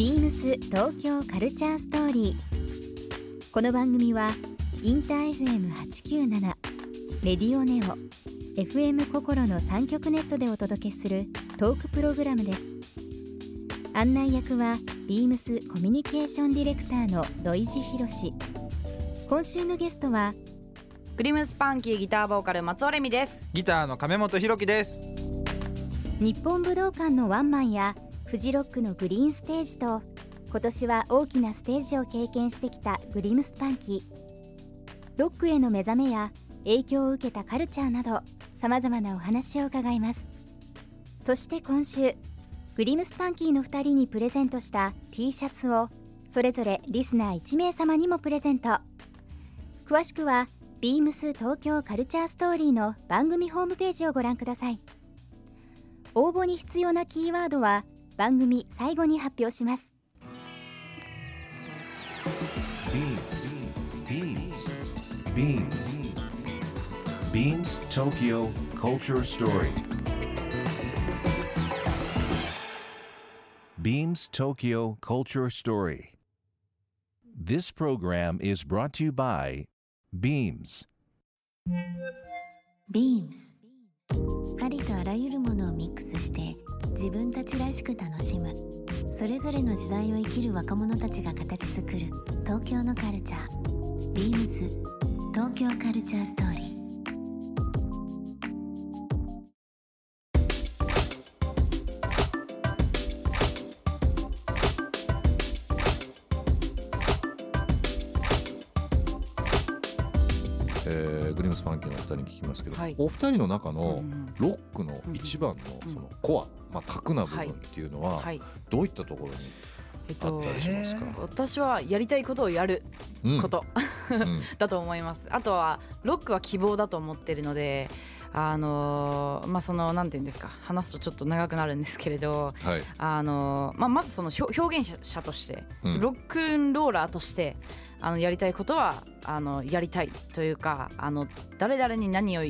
ビームス東京カルチャーストーリー。この番組はインター FM897 レディオネオ FM 心の三極ネットでお届けするトークプログラムです。案内役はビームスコミュニケーションディレクターの土井博志。今週のゲストはグリムスパンキーギターボーカル松尾レミですギターの亀本ひろきです日本武道館のワンマンやフジロックのグリーンステージと今年は大きなステージを経験してきたグリムスパンキー。ロックへの目覚めや影響を受けたカルチャーなどさまざまなお話を伺います。そして今週グリムスパンキーの2人にプレゼントした T シャツをそれぞれリスナー1名様にもプレゼント。詳しくはビームス東京カルチャーストーリーの番組ホームページをご覧ください。応募に必要なキーワードは番組最後に発表します Beams. Beams. Beams Tokyo Culture Story. Beams Tokyo Culture Story. This program is brought to you by Beams. ビームスありとあらゆるものをミックスして自分たちらしく楽しむ。それぞれの時代を生きる若者たちが形作る。東京のカルチャー。ビームス東京カルチャーストーリー。えーグリムスパンキーのお二人に聞きますけど、はい。お二人の中のうんロックの一番のそのコア、まあ、核な部分っていうのははい。どういったところにえっと私はやりたいことをやるうん。こと、うん。だと思います。あとはロックは希望だと思ってるのであのーまあそのなんていうんですか話すとちょっと長くなるんですけれどはい。あのーまあ、まずその表表現者として、うん。ロックンローラーとしてあのやりたいことはあのやりたいというかあの誰々に何を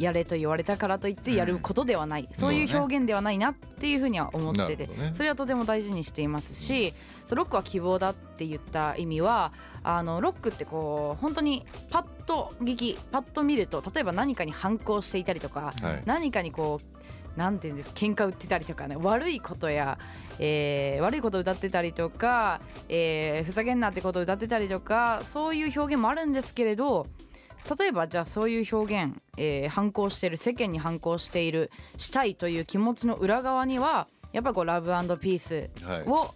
やれと言われたからといってやることではない、そういう表現ではないなっていうふうには思ってて、ね。それはとても大事にしていますし、そうロックは希望だって言った意味はあのロックってこう本当にパッと聞きパッと見ると例えば何かに反抗していたりとか、はい。何かにこうなんていうんですか喧嘩売ってたりとかね悪いことや、えー悪いことを歌ってたりとか、えーふざけんなってことを歌ってたりとかそういう表現もあるんですけれど例えばじゃあそういう表現、えー反抗している世間に反抗しているしたいという気持ちの裏側にはやっぱこうラブピースはい。を、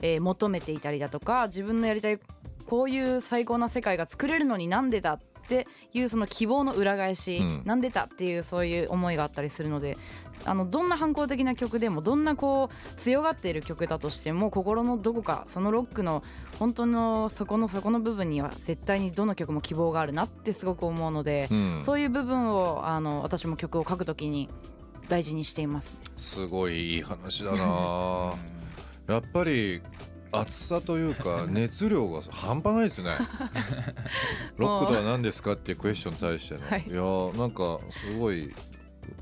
えー求めていたりだとか自分のやりたいこういう最高な世界が作れるのになんでだっていうその希望の裏返し、うん。なんでだっていうそういう思いがあったりするのであのどんな反抗的な曲でもどんなこう強がっている曲だとしても心のどこかそのロックの本当の底の底の部分には絶対にどの曲も希望があるなってすごく思うので、うん。そういう部分をあの私も曲を書くときに大事にしています。すごいいい話だな。やっぱり熱さというか 熱量が半端ないですね。ロックとは何ですかっていうクエスチョンに対しての、はい。い、やーなんかすごい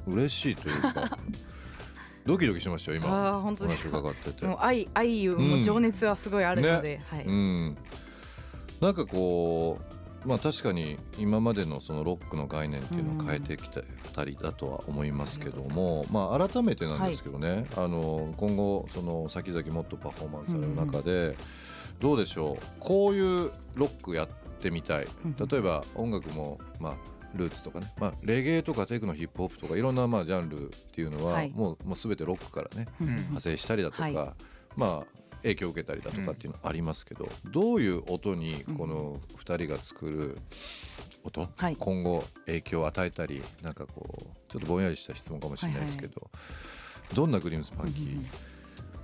嬉しいというか ドキドキしましたよ今。本当です伺ってて。もう愛愛もう情熱はすごいあるので、はい。うん、なんかこうまあ確かに今までのそのロックの概念っていうのを変えてきた2人だとは思いますけども、まあ改めてなんですけどね、あの今後その先々もっとパフォーマンスされる中で、どうでしょうこういうロックやってみたい。例えば音楽もまあルーツとかね、まあ、レゲエとかテクノヒップホップとかいろんなまあジャンルっていうのは、はい。もうもう全てロックからね、うん。派生したりだとか、はい。まあ影響を受けたりだとかっていうのありますけど、どういう音にこの2人が作る音、はい。今後影響を与えたりなんかこうちょっとぼんやりした質問かもしれないですけど、どんなグリームスパンキー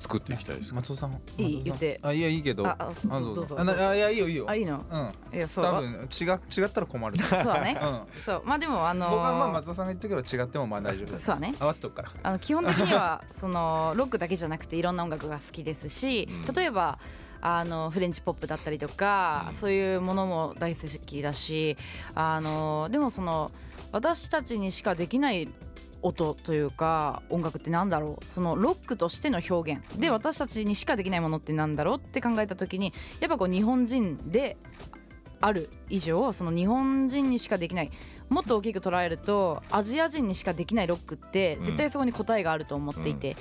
作っていきたいですか、松尾さんいい言って。あいやいいけど。ああどうぞ。あいやいいよいいよ。あいいの？うん。いやそう。多分違違ったら困る。そうだね、うん。そう。まあでもあのー僕はまあ松尾さんが言ったけど違ってもまあ大丈夫そうだね。合わせとくから。あの基本的には そのロックだけじゃなくていろんな音楽が好きですし、例えばあのフレンチポップだったりとか、そういうものも大好きだしあのでもその私たちにしかできない音というか音楽ってなんだろう。そのロックとしての表現。で私たちにしかできないものってなんだろうって考えた時にやっぱこう日本人である以上その日本人にしかできないもっと大きく捉えるとアジア人にしかできないロックって絶対そこに答えがあると思っていて、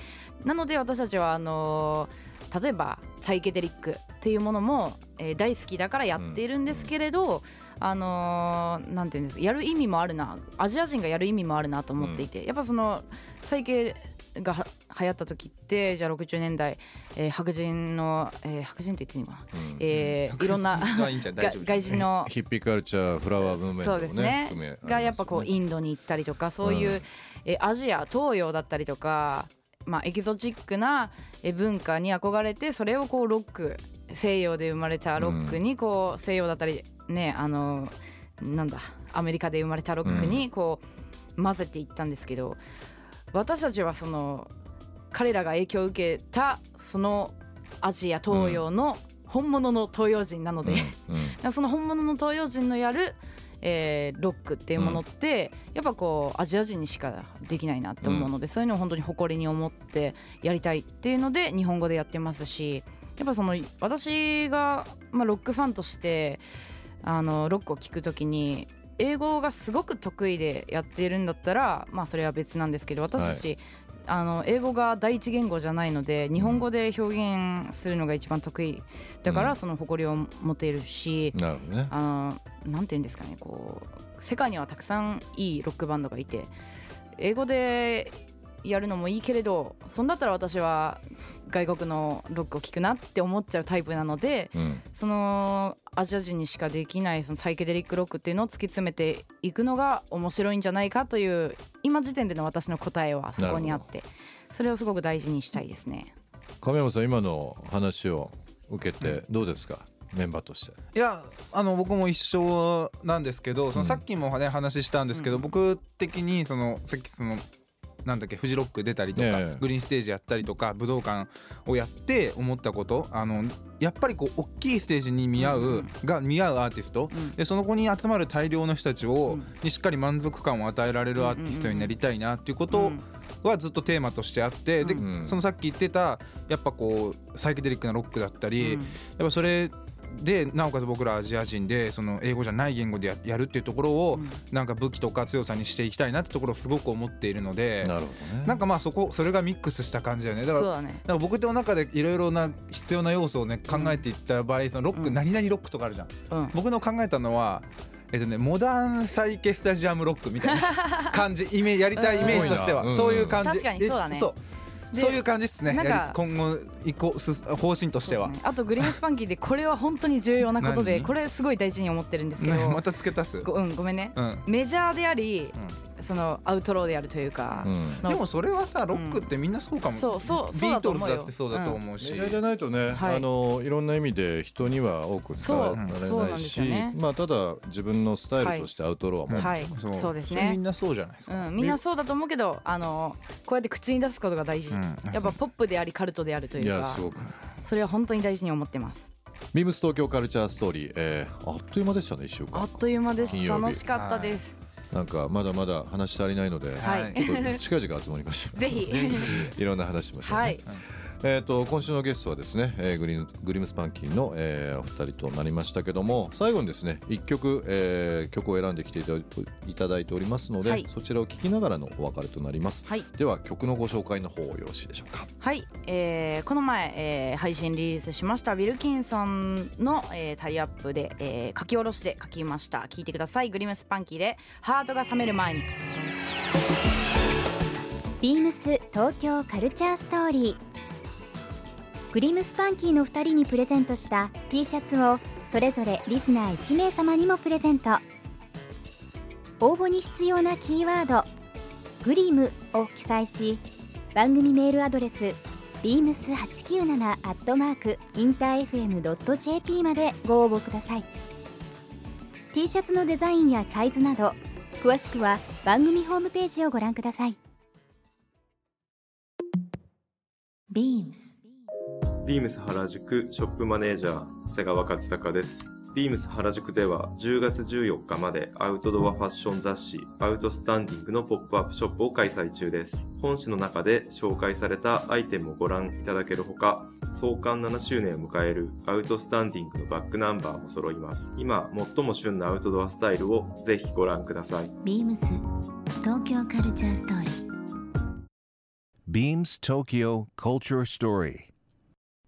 なので私たちはあのー例えばサイケデリックっていうものも、えー大好きだからやっているんですけれど、あのーなんていうんですかやる意味もあるなアジア人がやる意味もあるなと思っていて、やっぱそのサイケがは流行った時ってじゃあ60年代、えー白人の、えー白人って言っていいのかな、えーいろんな外人のヒッピーカルチャーフラワームーブメントもそうですね。ね。がやっぱこうインドに行ったりとかそういう、うん。えアジア東洋だったりとか、まあ、エキゾチックなえ文化に憧れてそれをこうロック西洋で生まれたロックにこう西洋だったりねあのなんだアメリカで生まれたロックにこう混ぜていったんですけど私たちはその彼らが影響を受けたそのアジア東洋の本物の東洋人なので、その本物の東洋人のやる、えーロックっていうものって、やっぱこうアジア人にしかできないなって思うので、そういうのを本当に誇りに思ってやりたいっていうので日本語でやってますしやっぱその私が、まあ、ロックファンとしてあのロックを聴くときに英語がすごく得意でやっているんだったらまあそれは別なんですけど私たち、あの英語が第一言語じゃないので日本語で表現するのが一番得意だから、うん。その誇りを持てるし、なるほどね。あのなんて言うんですかねこう世界にはたくさんいいロックバンドがいて英語でやるのもいいけれどそんだったら私は外国のロックを聴くなって思っちゃうタイプなのでうん。そのアジア人にしかできないそのサイケデリックロックっていうのを突き詰めていくのが面白いんじゃないかという今時点での私の答えはそこにあってそれをすごく大事にしたいですね。亀山さん今の話を受けてどうですか、メンバーとして。いやあの僕も一緒なんですけどそのさっきもね話したんですけど、うん。僕的にそのさっきそのなんだっけフジロック出たりとか、ええ。グリーンステージやったりとか武道館をやって思ったことあのやっぱりこう大きいステージに見合う、うん。が見合うアーティスト、うん。でその子に集まる大量の人たちを、うん。にしっかり満足感を与えられるアーティストになりたいなっていうことはずっとテーマとしてあって、でうん。そのさっき言ってたやっぱこうサイケデリックなロックだったり、うん。やっぱそれでなおかつ僕らアジア人でその英語じゃない言語でややるっていうところをうん。なんか武器とか強さにしていきたいなってところをすごく思っているのでなるほどね。なんかまあそこそれがミックスした感じだよね。だからそうだか僕の中でいろいろな必要な要素をね考えていった場合そのロック、うん。何々ロックとかあるじゃん。うん。僕の考えたのはえっとねモダンサイケスタジアムロックみたいな感じ。イメやりたいイメージとしては。そういう感じ。確かにそうだね。えそう。でそういう感じっすね。なんか今後移行す方針としては。ね。あとグリーンスパンキーでこれは本当に重要なことで何？これすごい大事に思ってるんですけど、ねまた付け足す。ごうんごめんね、うん。メジャーでありそのアウトローであるというか、うん。でもそれはさロックってみんなそうかも、そうそうビーそうだと思うよ。トルズだってそうだと思うし、メジャーじゃないとね、はい。あのいろんな意味で人には多く伝わられそうそうなんですないし、よね。まあただ自分のスタイルとしてアウトローはもう、はい。そう。そうですれみねんなそうじゃないですか、うん、みんなそうだと思うけどあのこうやって口に出すことが大事、うん。やっぱポップでありカルトであるといいうかやすごく。それは本当に大事に思ってます。ビームス東京カルチャーストーリー、えーあっという間でしたね一週間。あっという間でし金曜日。た楽しかったです、なんかまだまだ話し足りないので、はい。近々集まりましょう。ぜひ。いろんな話しましょう、ね。はいえー、と今週のゲストはですね、えーグリグリムスパンキーの、えーお二人となりましたけども最後にですね一曲、えー曲を選んできていただいていただいておりますので、はい。そちらを聴きながらのお別れとなります、はい。では曲のご紹介の方よろしいでしょうか？はい、えーこの前、えー配信リリースしましたウィルキンソンの、えータイアップで、えー書き下ろしで書きました。聞いてください。グリムスパンキーでハートが冷める前に。ビームス東京カルチャーストーリーグリムスパンキーの2人にプレゼントした T シャツをそれぞれリスナー1名様にもプレゼント。応募に必要なキーワード「グリム」を記載し番組メールアドレス beams897 アットマークインター FM.jp までご応募ください。T シャツのデザインやサイズなど詳しくは番組ホームページをご覧ください。ビームスビームス原宿ショップマネージャー長谷川和孝ですビームス原宿では10月14日までアウトドアファッション雑誌アウトスタンディングのポップアップショップを開催中です。本誌の中で紹介されたアイテムをご覧いただけるほか、創刊7周年を迎えるアウトスタンディングのバックナンバーも揃います。今最も旬なアウトドアスタイルをぜひご覧ください。ビームス東京カルチャーストーリー Beams Tokyo Culture Story.